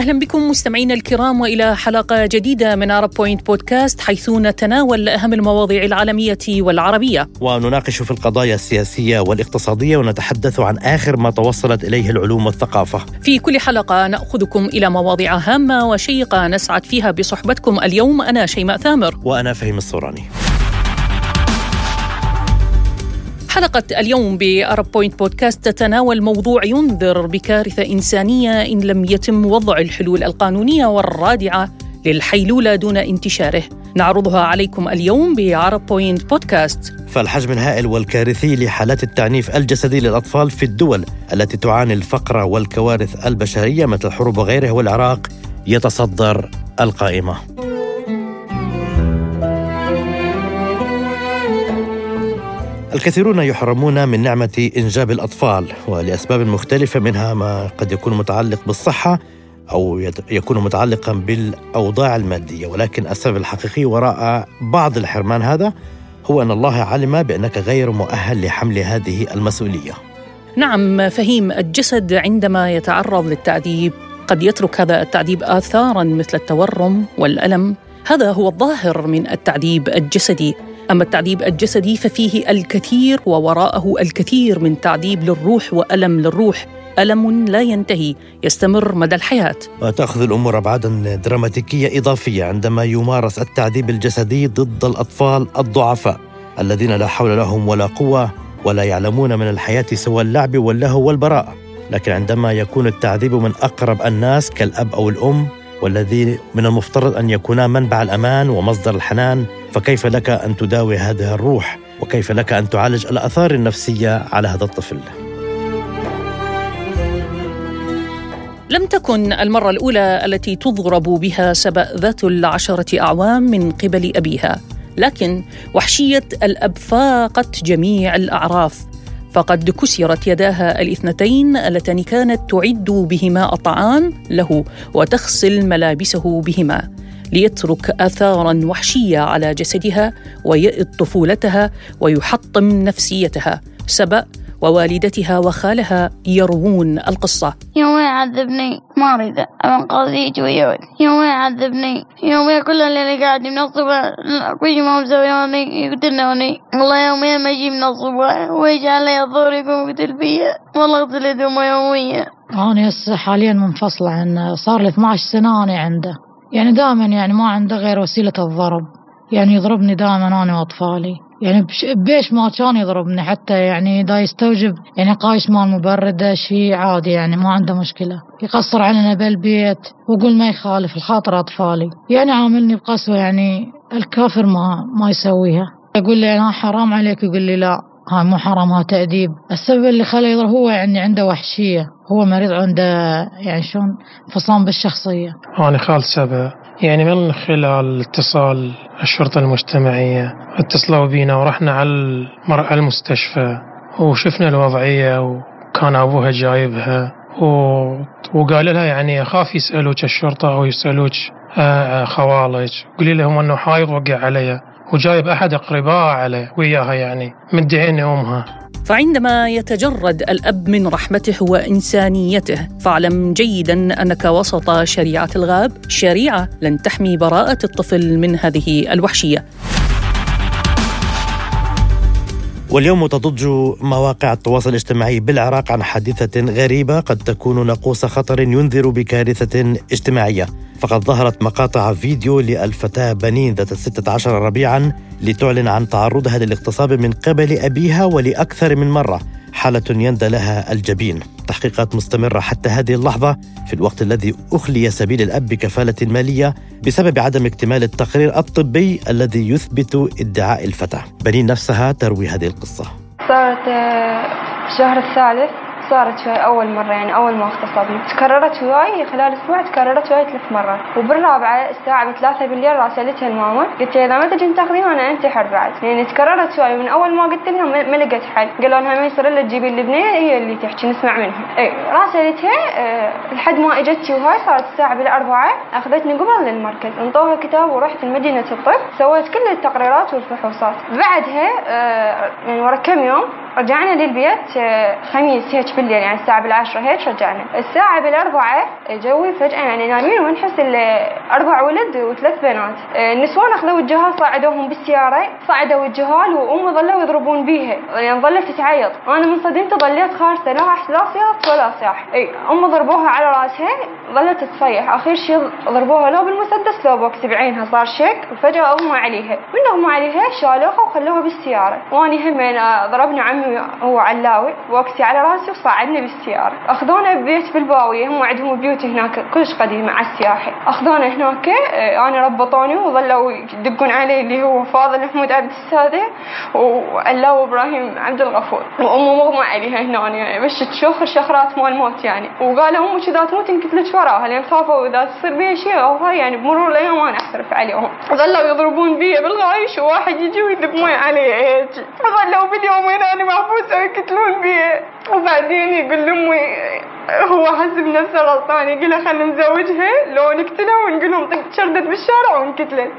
أهلا بكم مستمعينا الكرام وإلى حلقة جديدة من عرب بوينت بودكاست حيث نتناول أهم المواضيع العالمية والعربية. ونناقش في القضايا السياسية والاقتصادية ونتحدث عن آخر ما توصلت إليه العلوم والثقافة. في كل حلقة نأخذكم إلى مواضيع هامة وشيقة نسعد فيها بصحبتكم اليوم أنا شيماء ثامر. وأنا فهيم الصوراني. حلقة اليوم بعرب بوينت بودكاست تتناول موضوع ينذر بكارثة إنسانية إن لم يتم وضع الحلول القانونية والرادعة للحيلولة دون انتشاره. نعرضها عليكم اليوم بعرب بوينت بودكاست فالحجم الهائل والكارثي لحالات التعنيف الجسدي للأطفال في الدول التي تعاني الفقر والكوارث البشرية مثل الحروب وغيرها والعراق يتصدر القائمة. الكثيرون يحرمون من نعمة إنجاب الأطفال ولأسباب مختلفة منها ما قد يكون متعلق بالصحة أو يكون متعلقا بالأوضاع المادية. ولكن السبب الحقيقي وراء بعض الحرمان هذا هو أن الله علم بأنك غير مؤهل لحمل هذه المسؤولية. نعم فهيم الجسد عندما يتعرض للتعذيب قد يترك هذا التعذيب آثارا مثل التورم والألم. هذا هو الظاهر من التعذيب الجسدي. أما التعذيب الجسدي ففيه الكثير ووراءه الكثير من تعذيب للروح وألم للروح. ألم لا ينتهي يستمر مدى الحياة. وتأخذ الأمور أبعادا دراماتيكية إضافية عندما يمارس التعذيب الجسدي ضد الأطفال الضعفاء الذين لا حول لهم ولا قوة ولا يعلمون من الحياة سوى اللعب واللهو والبراءة. لكن عندما يكون التعذيب من أقرب الناس كالأب أو الأم والذي من المفترض أن يكونا منبع الأمان ومصدر الحنان فكيف لك أن تداوي هذه الروح؟ وكيف لك أن تعالج الآثار النفسية على هذا الطفل؟ لم تكن المرة الأولى التي تضرب بها سبأ ذات العشرة أعوام من قبل أبيها، لكن وحشية الأب فاقت جميع الأعراف، فقد كسرت يداها الاثنتين اللتان كانت تعد بهما الطعام له وتغسل ملابسه بهما ليترك آثارا وحشية على جسدها ويئد طفولتها ويحطم نفسيتها. سبأ ووالدتها وخالها يروون القصة. يوم يعذبني ما أريد أنقذ يجي وياي يوم يعذبني يوم كل اللي قاعد من الصبح كل ما مسويوني يقتلوني والله يومين ما يجي من الصبح ويجعل لي الظهر يقوم يقتل فيا. والله اغسل هدومه يوميا. أنا هسه حاليا منفصلة عنه صار لي 12 سنة أنا عنده. يعني دائما يعني ما عنده غير وسيلة الضرب. يعني يضربني دائما أنا وأطفالي. يعني بيش ما كان يضربني حتى يعني دا يستوجب يعني قايس مال مبردة شيء عادي يعني ما عنده مشكلة. يقصر علينا بالبيت ويقول ما يخالف الخاطر أطفالي. يعني عاملني بقسوة يعني الكافر ما ما يسويها. يقول لي أنا حرام عليك. يقول لي لا هاي مو حرام ها تأديب. السبب اللي خليه يضرب هو يعني عنده وحشية. هو مريض عنده يعني شلون انفصام بالشخصية. أنا خال سبع يعني من خلال اتصال الشرطة المجتمعية اتصلوا بينا ورحنا على المستشفى وشفنا الوضعية وكان أبوها جايبها. وقال لها يعني أخاف يسألوك الشرطة أو يسألوك آه، خوالك قولي لهم أنه حايض وقع عليها وجايب أحد أقربائها عليه وياها يعني مدعين أمها. فعندما يتجرد الأب من رحمته وإنسانيته فاعلم جيدا أنك وسط شريعة الغاب. شريعة لن تحمي براءة الطفل من هذه الوحشية. واليوم تضج مواقع التواصل الاجتماعي بالعراق عن حادثة غريبة قد تكون ناقوس خطر ينذر بكارثة اجتماعية. فقد ظهرت مقاطع فيديو للفتاة بنين ذات الستة عشر ربيعا لتعلن عن تعرضها للاغتصاب من قبل أبيها ولأكثر من مرة. حالة يندى لها الجبين. تحقيقات مستمرة حتى هذه اللحظة في الوقت الذي أخلي سبيل الأب بكفالة مالية بسبب عدم اكتمال التقرير الطبي الذي يثبت ادعاء الفتاة. بنين نفسها تروي هذه القصة. صارت الشهر آه، الثالث. صارت في أول مرة يعني أول ما اغتصبني تكررت وياي خلال أسبوع تكررت وياي ثلاث مرات. وبالرابعة الساعة بثلاثة بالليل راسلتها الماما. قلت لها إذا ما تجين تاخذين أنا أنتحر بعد يعني تكررت وياي من أول ما قلت لها ما لقيت حل. قالوا لها ما يصير إلا تجيبين البنية هي اللي تحكي نسمع منها. إي راسلتها أه لحد ما اجتي وهاي صارت الساعة بالأربعة أخذتني قبل للمركز. انطوها كتاب ورحت لمدينة الطب سويت كل التقريرات والفحوصات. بعدها أه يعني ورا كم يوم رجعنا للبيت آه، خميس هيك بالليل يعني الساعة بالعشرة هيك رجعنا الساعة بالأربعة جوي فجأة يعني نايمين ونحس أربع ولد وثلاث بنات. آه، النسوان أخذوا الجهال صعدوهم بالسيارة صعدوا الجهال وأمي ظلوا يضربون بيها. يعني ظلت تعيط أنا من صدمت ظليت خارجة لا لا صياح ولا صياح. إي أمي ضربوها على رأسها ظلت تصيح آخر شيء ضربوها لو بالمسدس لو بوكس بعينها صار شك وفجأة أغمى عليها. من أغمى عليها شالوها وخلوها بالسيارة. واني همين ضربنا عمي هو علاوي بوكسي على رأسي وصعدنا بالسيارة. أخذونا ببيت بالباوية هم عندهم بيوت هناك كلش قديمة على السياحة. أخذونا هناك آه، أنا ربطوني وظلوا يدقون علي اللي هو فاضل محمود عبد السادة وعلاوي إبراهيم عبد الغفور. وأمه مغمى عليها هنا يعني بس تشوخر شخرات مال موت يعني. وقالوا أمك إذا تموت انقتلت وراها لأن خافوا إذا تصير بيها شيء أو هاي؟ يعني بمرور الأيام أنا أعترف عليهم. ظلوا يضربون بي بالقايش وواحد يجي ويدب مي علي. هيك ظلوا باليومين أنا محبوسة ويقتلون بي. وبعدين يقول لأمي هو حسب نفسه غلطان. يقول لها خلينا نزوجها. لو نقتلها ونقول لهم شردت بالشارع وانقتلت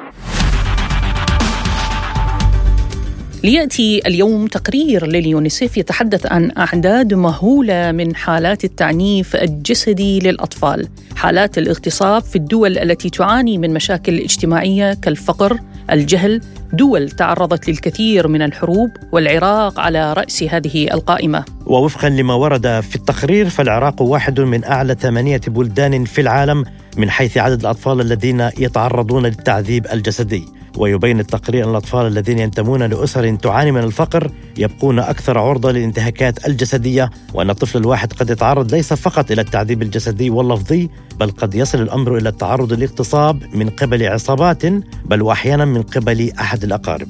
ليأتي اليوم تقرير لليونيسيف يتحدث عن أعداد مهولة من حالات التعنيف الجسدي للأطفال، حالات الاغتصاب في الدول التي تعاني من مشاكل اجتماعية كالفقر، الجهل، دول تعرضت للكثير من الحروب والعراق على رأس هذه القائمة. ووفقا لما ورد في التقرير فالعراق واحد من أعلى ثمانية بلدان في العالم من حيث عدد الأطفال الذين يتعرضون للتعذيب الجسدي. ويبين التقرير أن الأطفال الذين ينتمون لأسر تعاني من الفقر يبقون أكثر عرضة للانتهاكات الجسدية وأن الطفل الواحد قد يتعرض ليس فقط إلى التعذيب الجسدي واللفظي بل قد يصل الأمر إلى التعرض للاغتصاب من قبل عصابات بل وأحيانا من قبل أحد الأقارب.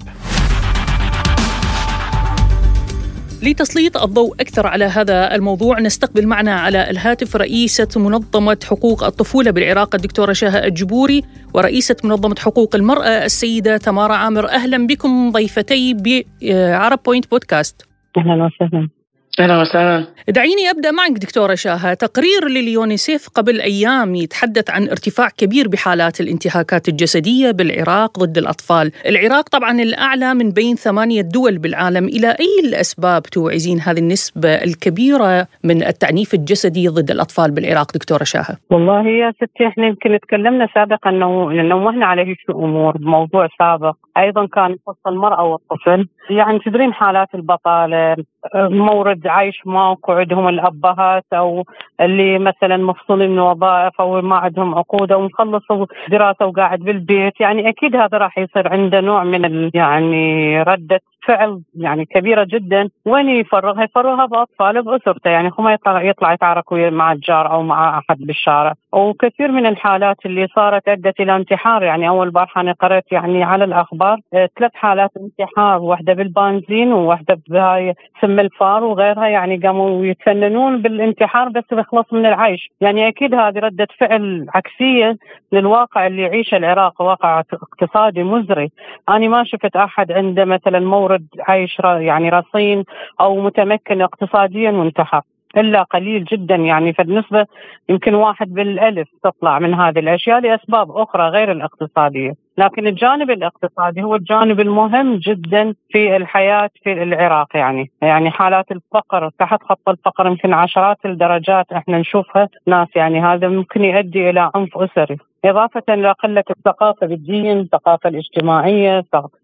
لتسليط الضوء أكثر على هذا الموضوع. نستقبل معنا على الهاتف رئيسة منظمة حقوق الطفولة بالعراق الدكتورة شاهة الجبوري ورئيسة منظمة حقوق المرأة السيدة تمارا عامر. أهلا بكم ضيفتي بعرب بوينت بودكاست. أهلا وسهلا. أهلا وسهلا. دعيني أبدأ معك دكتورة شاهة. تقرير لليونيسيف قبل أيام يتحدث عن ارتفاع كبير بحالات الانتهاكات الجسدية بالعراق ضد الأطفال. العراق طبعا الأعلى من بين ثمانية دول بالعالم. إلى أي الأسباب توعزين هذه النسبة الكبيرة من التعنيف الجسدي ضد الأطفال بالعراق دكتورة شاهة؟ والله يا ستي إحنا يمكن تكلمنا سابقا انه نوهنا على هيك أمور بموضوع سابق. أيضا كان يخص المرأة والطفل. يعني تدرين حالات البطالة مورد عيش ماكو عندهم الأبهات أو اللي مثلا مفصولين من وظائف أو ما عندهم عقود أو مخلصوا دراسة وقاعد بالبيت. يعني أكيد هذا راح يصير عنده نوع من يعني ردة فعل يعني كبيرة جدا. وين يفرغها؟ يفرغها بأطفاله بأسرته. يعني هو ما يطلع يطلع يتعارك مع الجار أو مع أحد بالشارع. وكثير من الحالات اللي صارت أدت إلى انتحار يعني أول بارحه أنا قرأت يعني على الأخبار آه، ثلاث حالات انتحار واحدة بالبنزين وواحدة بهاي سم الفار وغيرها يعني قاموا يتفننون بالانتحار بس بيخلص من العيش. يعني أكيد هذه ردة فعل عكسية للواقع اللي يعيشه العراق واقع اقتصادي مزري. أنا ما شفت أحد عنده مثلا مورد عيش يعني رصين أو متمكن اقتصاديا وانتحر إلا قليل جدا يعني فبالنسبة يمكن واحد بالألف تطلع من هذه الأشياء لأسباب أخرى غير الاقتصادية، لكن الجانب الاقتصادي هو الجانب المهم جدا في الحياة في العراق يعني، يعني حالات الفقر تحت خط الفقر يمكن عشرات الدرجات إحنا نشوفها ناس يعني هذا ممكن يؤدي إلى عنف أسري، إضافة إلى قلة الثقافة بالدين الثقافة الاجتماعية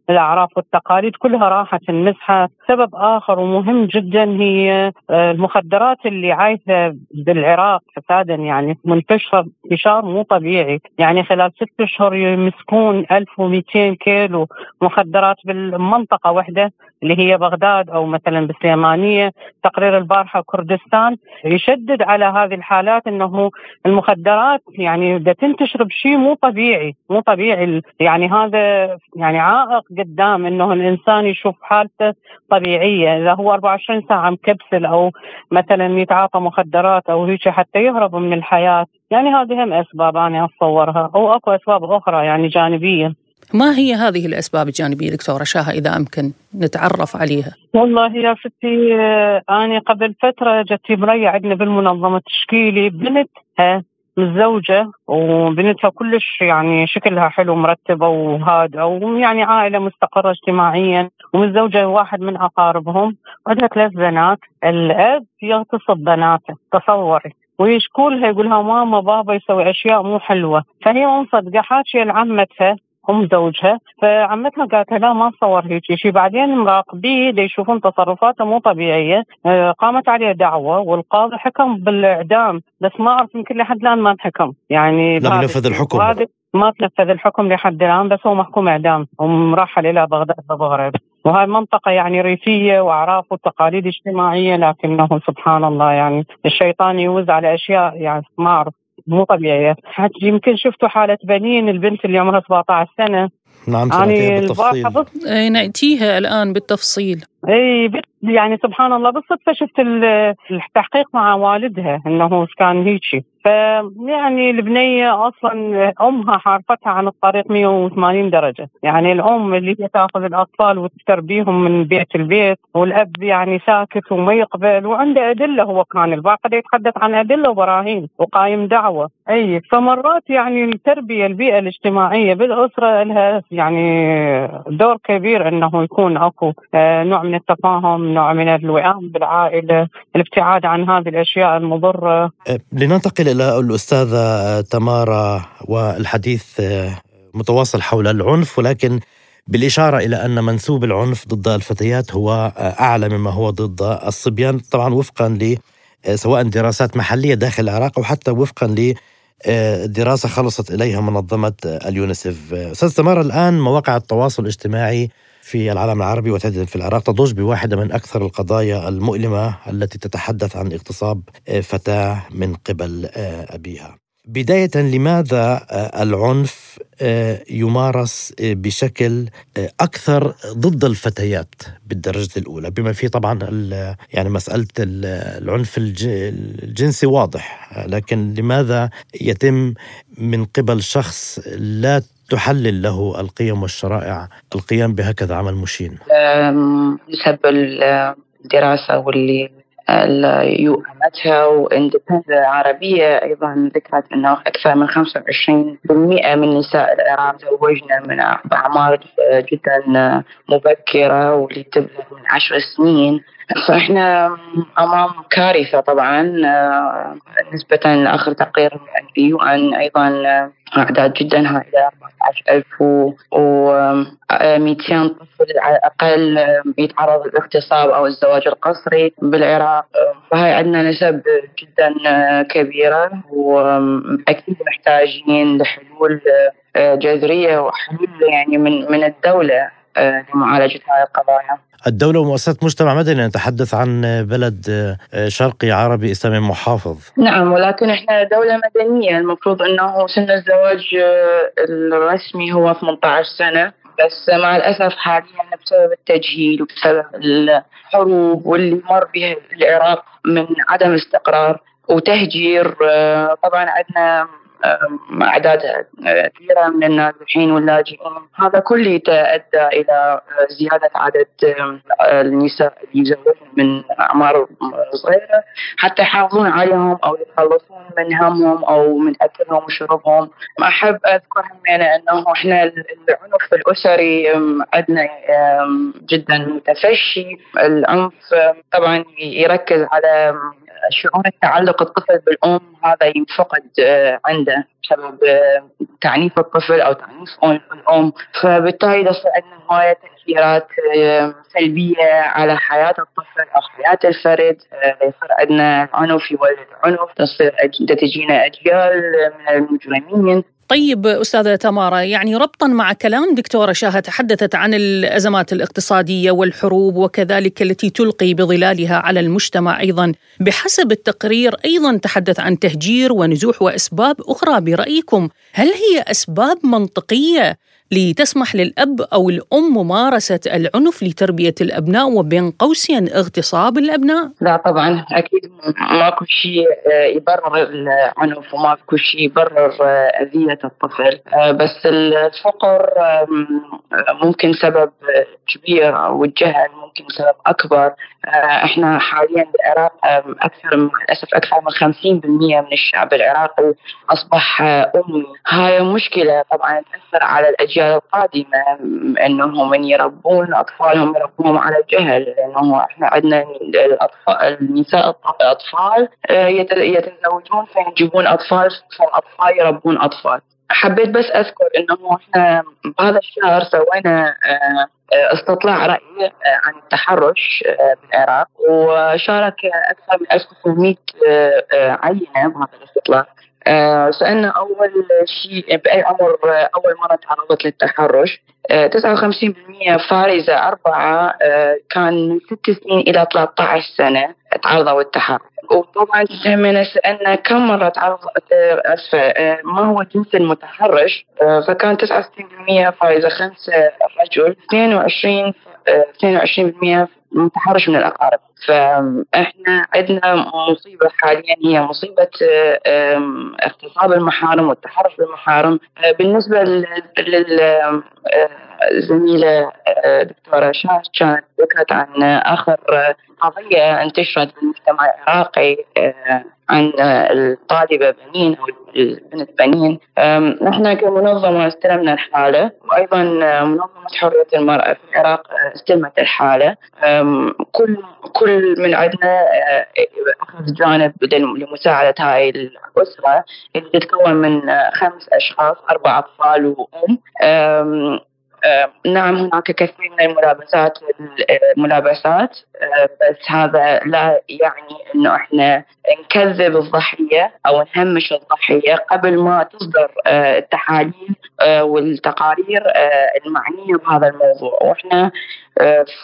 الأعراف والتقاليد كلها راحت المسحة سبب آخر ومهم جدا هي آه، المخدرات اللي عايشة بالعراق فسادا يعني منتشرة انتشار مو طبيعي. يعني خلال ست أشهر يمسكون 1200 كيلو مخدرات بالمنطقة واحدة اللي هي بغداد أو مثلا بالسليمانية تقرير البارحة كردستان يشدد على هذه الحالات أنه المخدرات يعني تنتشر بشيء مو طبيعي مو طبيعي. يعني هذا يعني عائق قدام إنه الإنسان يشوف حالته طبيعية. إذا هو 24 ساعة مكبسل أو مثلا يتعاطى مخدرات أو هيك حتى يهرب من الحياة. يعني هذه هم أسباب أنا أتصورها. أو أكو أسباب أخرى يعني جانبية. ما هي هذه الأسباب الجانبية دكتورة شاهه إذا أمكن نتعرف عليها؟ والله يا ستي أنا قبل فترة جت مرية عندنا بالمنظمة تشكيلي بنتها متزوجة وبنتها كلش يعني شكلها حلو مرتبة وهادئة ويعني عائلة مستقرة اجتماعيا ومتزوجة واحد من أقاربهم. عندها ثلاث بنات الأب يغتصب بناته تصوري. ويشكولها يقولها ماما بابا يسوي أشياء مو حلوة. فهي مو مصدقه حاكيه لعمتها ام زوجها. فعمتها قالت لا ما صور هيك شيء بعدين مراقبيه يشوفون تصرفاته مو طبيعية. آه، قامت عليه دعوة والقاضي حكم بالإعدام. بس ما أعرف يمكن لحد الآن ما انحكم. يعني لم ينفذ الحكم. ما تنفذ الحكم لحد الآن بس هو محكوم إعدام. ومرحل إلى بغداد بمغرب وهاي منطقة يعني ريفية وأعراف وتقاليد اجتماعية لكنه سبحان الله يعني الشيطان يوز على أشياء يعني ما أعرف. مو طبيعيه حتى يمكن شفتوا حالة بنين البنت اللي عمرها 17 سنة. نعم يعني بالتفصيل. إي نأتيها الآن بالتفصيل. إي يعني سبحان الله بالصدفه شفت التحقيق مع والدها إنه كان هيك. فيعني البنية أصلا أمها حارفتها عن الطريق 180 درجة، يعني الأم اللي هي تأخذ الأطفال وتربيهم من بيت البيت والأب يعني ساكت وما يقبل وعنده أدلة. هو كان الباقي يتحدث عن أدلة وبراهين وقايم دعوة، إي فمرات يعني التربيه البيئة الاجتماعية بالأسرة لها يعني دور كبير إنه يكون أكو آه، نوع من التفاهم، نوع من الوئام بالعائلة، الابتعاد عن هذه الأشياء المضرة. أه، لننتقل إلى الأستاذة تمارا والحديث أه، متواصل حول العنف ولكن بالإشارة إلى أن منسوب العنف ضد الفتيات هو أعلى مما هو ضد الصبيان طبعا وفقا ل سواء دراسات محلية داخل العراق أو حتى وفقا دراسة خلصت إليها منظمة اليونيسف أستاذ تمارا الآن مواقع التواصل الاجتماعي في العالم العربي وتحديدا في العراق تضج بواحدة من أكثر القضايا المؤلمة التي تتحدث عن اغتصاب فتاة من قبل أبيها. بداية لماذا العنف يمارس بشكل أكثر ضد الفتيات بالدرجة الأولى؟ بما فيه طبعا يعني مسألة العنف الجنسي واضح لكن لماذا يتم من قبل شخص لا تحلل له القيم والشرائع القيام بهكذا عمل مشين؟ بسبب الدراسة واللي يؤمتها وإندبندنت عربية أيضا ذكرت أنه أكثر من 25% من نساء العراق تزوجن من أعمار جدا مبكرة واللي تبلغ من عشر سنين فإحنا أمام كارثة طبعا نسبة لآخر تقرير من اليو ان أيضا أعداد جدا هائلة 14000 و 200 طفل على الأقل يتعرض للاغتصاب أو الزواج القسري بالعراق. فهي عندنا نسب جدا كبيرة واكيد محتاجين لحلول جذرية وحلول يعني من من الدولة. لمعالجه هذه القضايا. الدولة ومؤسسات مجتمع مدني نتحدث عن بلد شرقي عربي إسلامي محافظ نعم ولكن إحنا دولة مدنية المفروض أنه سن الزواج الرسمي هو 18 سنة بس مع الأسف حاليا بسبب التجهيل وبسبب الحروب واللي مر بها العراق من عدم استقرار وتهجير طبعا عندنا اعداد كبيره من النازحين واللاجئين. هذا كله ادى إلى زيادة عدد النساء اللي يزوجون من أعمار صغيرة حتى يحافظون عليهم أو يتخلصون من همهم أو من أكلهم وشربهم. أحب أذكر همينة أنه إحنا العنف الأسري عندنا جدا متفشي. العنف طبعا يركز على شعور التعلق الطفل بالأم هذا ينفقد عنده بسبب تعنيف الطفل أو تعنيف الأم. فبالتالي يصير عندنا هواية تاثيرات سلبية على حياة الطفل أو حياة الفرد يصير عندنا عنف يولد عنف تصير تجينا أجيال من المجرمين. طيب أستاذة تمارا يعني ربطا مع كلام دكتورة شاهه تحدثت عن الأزمات الاقتصادية والحروب وكذلك التي تلقي بظلالها على المجتمع أيضا بحسب التقرير أيضا تحدث عن تهجير ونزوح وأسباب أخرى برأيكم. هل هي أسباب منطقية لتسمح للأب أو الأم ممارسة العنف لتربية الأبناء وبين قوسين اغتصاب الأبناء؟ لا طبعا أكيد ماكو شيء آه، يبرر العنف وماكو شيء يبرر آه، أذية الطفل. آه، بس الفقر ممكن سبب كبير والجهل ممكن سبب أكبر. إحنا حاليا بالعراق أكثر من للأسف أكثر من 50% من الشعب العراقي أصبح أمي. هاي مشكلة طبعا تأثر على الأجيال القادمة أنهم من يربون أطفالهم يربوهم على الجهل لأنه إحنا عندنا الأطفال النساء الأطفال آه، يتزوجون فينجبون أطفال فالأطفال يربون أطفال. حبيت بس أذكر إنه إحنا بهذا الشهر سوينا آه، استطلاع رأي عن التحرش آه، بالعراق وشارك أكثر من 1900 عينة بهذا الاستطلاع. آه، سألنا أول شيء بأي عمر أول مرة تعرضت للتحرش. 59% آه، فارزة أربعة آه، كان من 6 سنين إلى 13 سنة. تعرضوا للتحرش وطبعا همنا سألنا كم مرة تعرضت أسفة ما هو جنس المتحرش فكان 69% فارزة خمسة رجل 22 22% متحرش من الأقارب. فإحنا عندنا مصيبة حاليا هي مصيبة اغتصاب المحارم والتحرش بالمحارم. آه، بالنسبة للزميلة آه، دكتورة شاش كانت ذكرت عن آخر قضية انتشرت بالمجتمع العراقي آه، عن الطالبة بنين أو البنت بنين. نحن كمنظمة استلمنا الحالة وأيضا منظمة حرية المرأة في العراق استلمت الحالة. كل كل من عندنا آه، أخذ جانب لمساعدة هاي الأسرة اللي تتكون من خمس أشخاص أربع أطفال وأم. نعم هناك كثير من الملابسات الملابسات آه، بس هذا لا يعني إنه إحنا نكذب الضحية أو نهمش الضحية. قبل ما تصدر آه، التحاليل آه، والتقارير المعنية بهذا الموضوع. وإحنا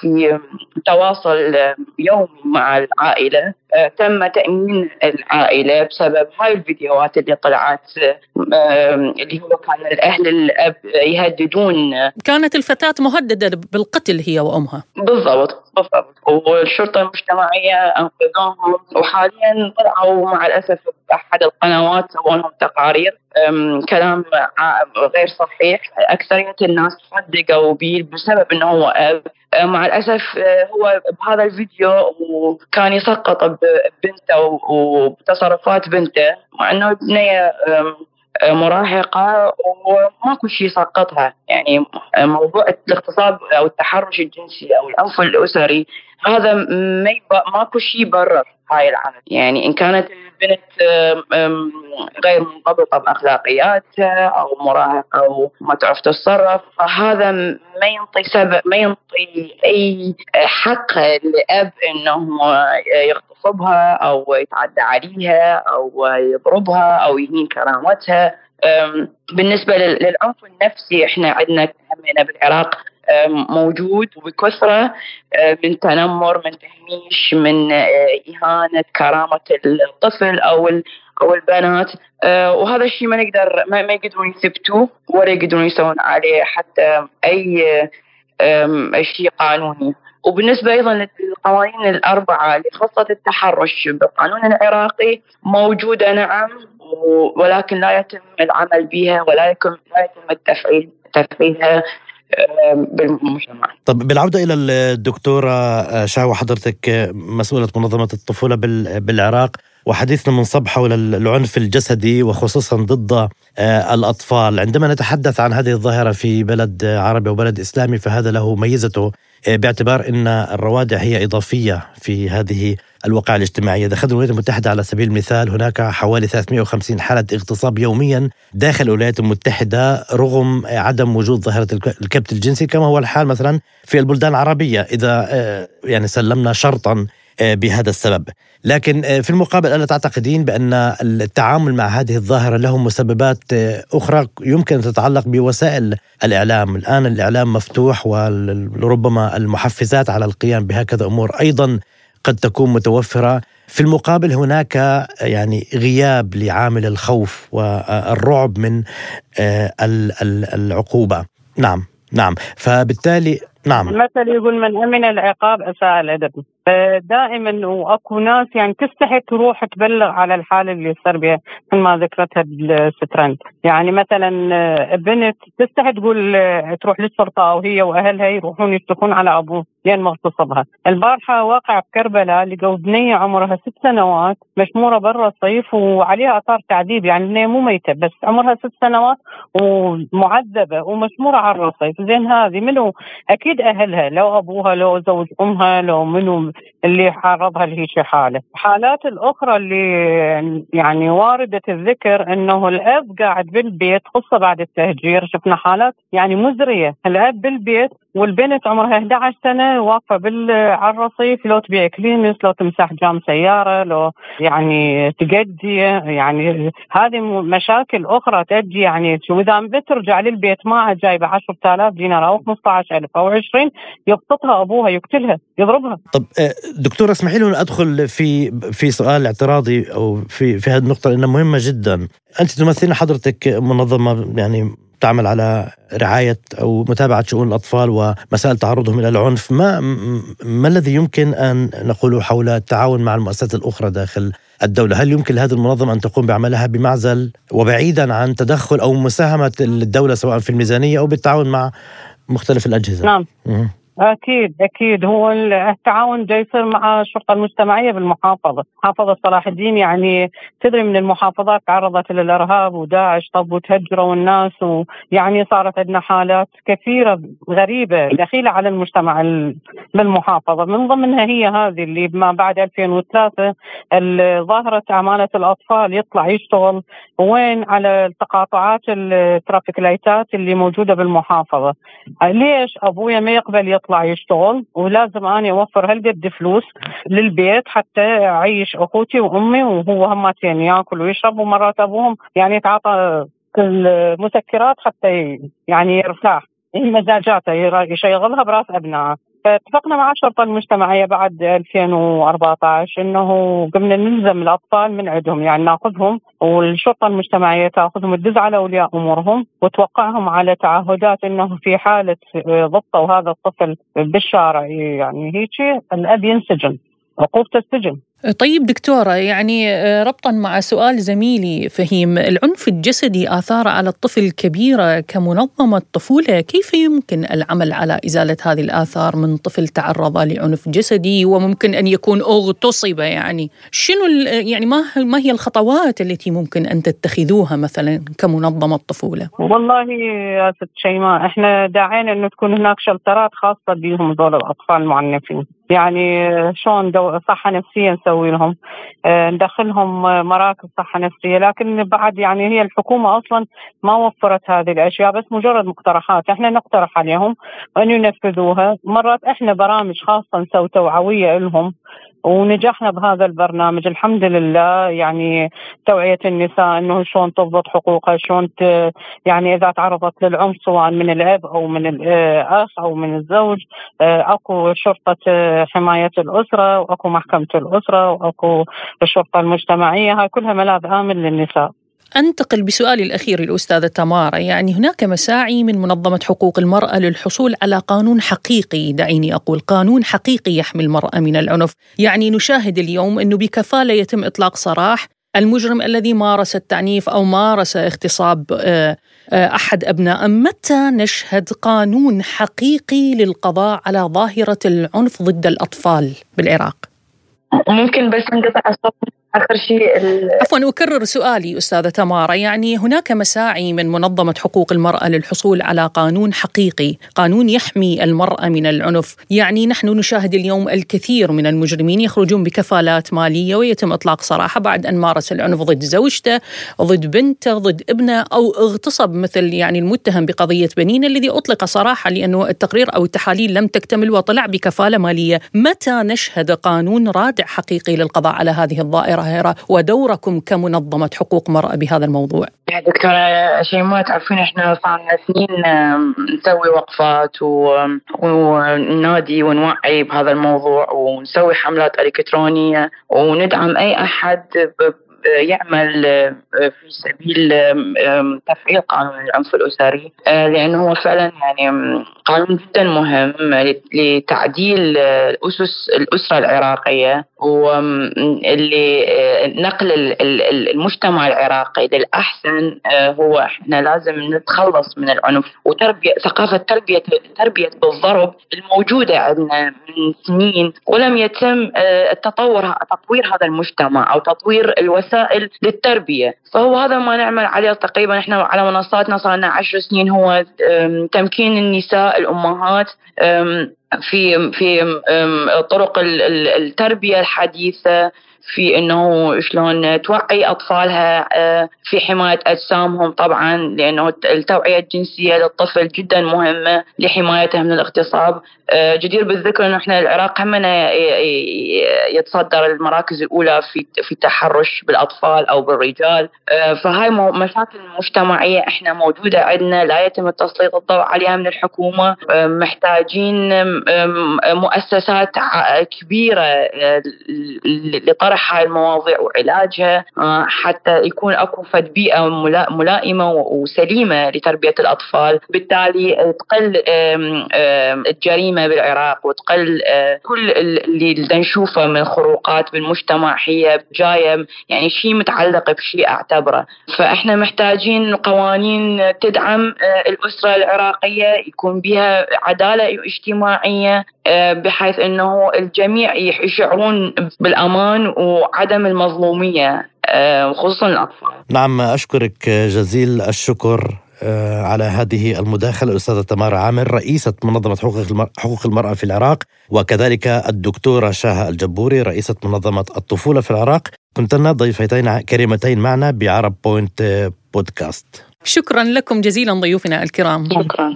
في تواصل يومي مع العائلة تم تأمين العائلة بسبب هاي الفيديوهات اللي طلعت اللي هو كان الأهل الأب يهددون. كانت الفتاة مهددة بالقتل هي وأمها. بالضبط بالضبط. والشرطة المجتمعية أنقذوهم وحاليا طلعوا مع الأسف باحد القنوات سووا لهم تقارير كلام غير صحيح. أكثرية الناس صدقوا به بسبب إنه هو أب. مع الأسف أه، هو بهذا الفيديو وكان يسقط ببنته وبتصرفات بنته مع إنه البنيه مراهقة وماكو شيء سقطها. يعني موضوع الاغتصاب أو التحرش الجنسي أو العنف الأسري هذا ما ماكو شيء يبرر. هاي العمل يعني إن كانت البنت غير منضبطة بأخلاقياتها أو مراهقة وما تعرف تتصرف فهذا ما ينطي سبب ما ينطي أي حق لأب إنه يغتصبها أو يتعدى عليها أو يضربها أو يهين كرامتها. بالنسبة للعنف النفسي إحنا عندنا بالعراق موجود وبكثرة من تنمر من تهميش من إهانة كرامة الطفل أو أو البنات. وهذا الشيء ما نقدر ما, يقدرون يثبتوه ولا يقدرون يسوون عليه حتى أي شيء قانوني. وبالنسبة أيضا للقوانين الأربعة خصت التحرش بالقانون العراقي موجودة نعم ولكن لا يتم العمل بها ولا يتم لا يتم التفعيل تفعيلها. بالمجتمع. طب بالعودة إلى الدكتورة آه، شاوة حضرتك آه، مسؤولة منظمة الطفولة بالعراق. وحديثنا منصب حول العنف الجسدي وخصوصا ضد آه، الأطفال. عندما نتحدث عن هذه الظاهرة في بلد عربي وبلد إسلامي فهذا له ميزته باعتبار أن الروادع هي إضافية في هذه الوقائع الاجتماعية. إذا أخذنا الولايات المتحدة على سبيل المثال هناك حوالي 350 حالة اغتصاب يوميا داخل الولايات المتحدة رغم عدم وجود ظاهرة الكبت الجنسي كما هو الحال مثلا في البلدان العربية. إذا آه، يعني سلمنا شرطا آه، بهذا السبب. لكن آه، في المقابل ألا تعتقدين بأن التعامل مع هذه الظاهرة له مسببات أخرى يمكن تتعلق بوسائل الإعلام؟ الآن الإعلام مفتوح وربما المحفزات على القيام بهكذا أمور أيضا قد تكون متوفرة. في المقابل هناك يعني غياب لعامل الخوف والرعب من آه، العقوبة. نعم نعم. فبالتالي نعم. المثل يقول من أمن العقاب أساء الأدب. دائما وأكو ناس يعني تستحي تروح تبلغ على الحاله اللي صار بها مثل ما ذكرتها بالسترند يعني مثلا آه، بنت تستحي تقول آه، تروح للشرطة أو هي وأهلها يروحون يشتكون على أبوه. لين ما اغتصبها. البارحة واقع بكربلاء لقوا بنية عمرها ست سنوات مشمورة برا الصيف وعليها آثار تعذيب يعني البنيه مو ميتة بس عمرها ست سنوات ومعذبة ومشمورة على الرصيف زين هذه منو؟ أكيد أهلها لو أبوها لو زوج أمها لو منو اللي عارضها لهيك حالة. الحالات الأخرى اللي يعني واردة الذكر إنه الأب قاعد بالبيت خصوصا بعد التهجير شفنا حالات يعني مزرية. الأب بالبيت والبنت عمرها 11 سنة واقفة على الرصيف لو تبيع كلينس لو تمسح جام سيارة لو يعني تقدي يعني هذه مشاكل أخرى تجي يعني شو إذا بترجع للبيت معها جايبة 10000 دينار أو 15000 أو 20 يبسطها أبوها يقتلها يضربها. طب آه، دكتور اسمحي لي أدخل في في سؤال اعتراضي أو في في هذه النقطة لأنها مهمة جدا. أنت تمثلين حضرتك منظمة يعني تعمل على رعاية أو متابعة شؤون الأطفال ومسائل تعرضهم إلى العنف ما, ما الذي يمكن أن نقوله حول التعاون مع المؤسسات الأخرى داخل الدولة؟ هل يمكن لهذه المنظمة أن تقوم بعملها بمعزل وبعيدا عن تدخل أو مساهمة الدولة سواء في الميزانية أو بالتعاون مع مختلف الأجهزة؟ نعم. أكيد أكيد. هو التعاون جاي يصير مع الشرطة المجتمعية بالمحافظة، محافظة صلاح الدين يعني تدري من المحافظات تعرضت للارهاب وداعش طب وتهجروا الناس ويعني صارت عندنا حالات كثيرة غريبة دخيلة على المجتمع بالمحافظة، من ضمنها هي هذه اللي ما بعد 2003 ظاهره عماله الأطفال يطلع يشتغل وين؟ على التقاطعات الترافيك لايتات اللي موجودة بالمحافظة. ليش أبويا ما يقبل يطلع يشتغل ولازم أنا أوفر هالقد فلوس للبيت حتى أعيش أخوتي وأمي وهو همتين ياكل ويشرب ومرات أبوهم يعني يتعاطى المسكرات حتى يعني يرتاح. مزاجاته يشغلها برأس أبنائه. فاتفقنا مع الشرطة المجتمعية بعد 2014 إنه قمنا نلزم الاطفال من عندهم يعني نأخذهم والشرطة المجتمعية تأخذهم تدز على أولياء أمورهم وتوقعهم على تعهدات إنه في حالة ضبطوا هذا الطفل بالشارع يعني هيك الأب ينسجن عقوبته السجن طيب دكتورة يعني آه، ربطا مع سؤال زميلي فهيم العنف الجسدي آثار على الطفل كبيرة كمنظمة طفولة كيف يمكن العمل على إزالة هذه الآثار من طفل تعرض لعنف جسدي وممكن أن يكون أغتصب؟ يعني شنو يعني ما ما هي الخطوات التي ممكن أن تتخذوها مثلا كمنظمة طفولة؟ والله يا ست شيماء إحنا داعين أنه تكون هناك شلترات خاصة بهم ذول الأطفال المعنفين. يعني شلون صحة نفسية نسوي لهم. آه، ندخلهم مراكز صحة نفسية. لكن بعد يعني هي الحكومة أصلا ما وفرت هذه الأشياء بس مجرد مقترحات. إحنا نقترح عليهم أن ينفذوها. مرات إحنا برامج خاصة نسوي توعوية لهم ونجحنا بهذا البرنامج. الحمد لله يعني توعية النساء إنه شلون تضبط حقوقها شلون يعني إذا تعرضت للعنف سواء من الأب أو من الاخ أو من الزوج آه، أكو شرطة حماية الأسرة وأكو محكمة الأسرة. وأكو الشرطة المجتمعية هاي كلها ملاذ آمن للنساء. أنتقل بسؤالي الأخير الأستاذة تمارا يعني هناك مساعي من منظمة حقوق المرأة للحصول على قانون حقيقي. دعيني أقول قانون حقيقي يحمي المرأة من العنف. يعني نشاهد اليوم أنه بكفالة يتم إطلاق سراح المجرم الذي مارس التعنيف أو مارس اغتصاب آه، آه، أحد أبناء. متى نشهد قانون حقيقي للقضاء على ظاهرة العنف ضد الأطفال بالعراق؟ ممكن بس نقطع الصوت آخر شيء عفوا أكرر سؤالي أستاذة تمارا يعني هناك مساعي من منظمة حقوق المرأة للحصول على قانون حقيقي، قانون يحمي المرأة من العنف، يعني نحن نشاهد اليوم الكثير من المجرمين يخرجون بكفالات مالية ويتم إطلاق سراحة بعد أن مارس العنف ضد زوجته، ضد بنته، ضد ابنه أو اغتصب مثل يعني المتهم بقضية بنين الذي أطلق سراحة لأنه التقرير أو التحاليل لم تكتمل وطلع بكفالة مالية، متى نشهد قانون رادع حقيقي للقضاء على هذه الظاهره القاهرة ودوركم كمنظمة حقوق مرأة بهذا الموضوع. دكتورة شيماء تعرفين إحنا صار سنين نسوي وقفات وننادي ونوعي بهذا الموضوع ونسوي حملات إلكترونية وندعم أي أحد يعمل في سبيل تفعيل قانون العنف الأسري. لأنه هو فعلا يعني قانون جدا مهم لتعديل أسس الأسرة العراقية واللي نقل المجتمع العراقي للأحسن هو إحنا لازم نتخلص من العنف. وتربية ثقافة تربية تربية بالضرب الموجودة عندنا من سنين ولم يتم التطور تطوير هذا المجتمع أو تطوير الوسائل للتربية. فهو هذا ما نعمل عليه تقريبا إحنا على منصاتنا صار لنا عشر سنين هو تمكين النساء الأمهات في في طرق التربية الحديثة في إنه شلون توعي أطفالها آه، في حماية أجسامهم طبعا لأنه التوعية الجنسية للطفل جدا مهمة لحمايته من الاغتصاب. آه، جدير بالذكر إنه إحنا العراق همنا يتصدر المراكز الأولى في في التحرش بالأطفال أو بالرجال. آه، فهاي مشاكل مجتمعية إحنا موجودة عندنا لا يتم تسليط الضوء عليها من الحكومة. محتاجين مؤسسات كبيرة لطرح طرح هاي المواضيع وعلاجها آه، حتى يكون أكو فد بيئة ملائمة وسليمة لتربية الأطفال. بالتالي تقل الجريمة بالعراق وتقل آه، كل اللي نشوفه من خروقات بالمجتمع هي جاية يعني شيء متعلق بشيء أعتبره. فإحنا محتاجين قوانين تدعم آه، الأسرة العراقية يكون بها عدالة اجتماعية بحيث إنه الجميع يشعرون بالأمان وعدم المظلومية آه، خصوصا الأطفال. نعم أشكرك جزيل الشكر آه، على هذه المداخلة. الأستاذة تمارا عامر رئيسة منظمة حقوق المرأة في العراق وكذلك الدكتورة شاهة الجبوري رئيسة منظمة الطفولة في العراق. كنتن ضيفتين كريمتين معنا بعرب بوينت بودكاست. شكرا لكم جزيلا ضيوفنا الكرام. شكرا.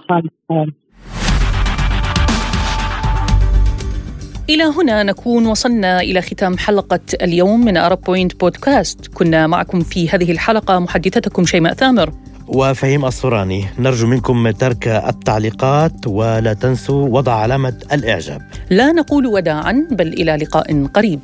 إلى هنا نكون وصلنا إلى ختام حلقة اليوم من عرب بوينت بودكاست كنا معكم في هذه الحلقة محدثتكم شيماء ثامر. وفهيم الصوراني. نرجو منكم ترك التعليقات ولا تنسوا وضع علامة الإعجاب. لا نقول وداعا بل إلى لقاء قريب.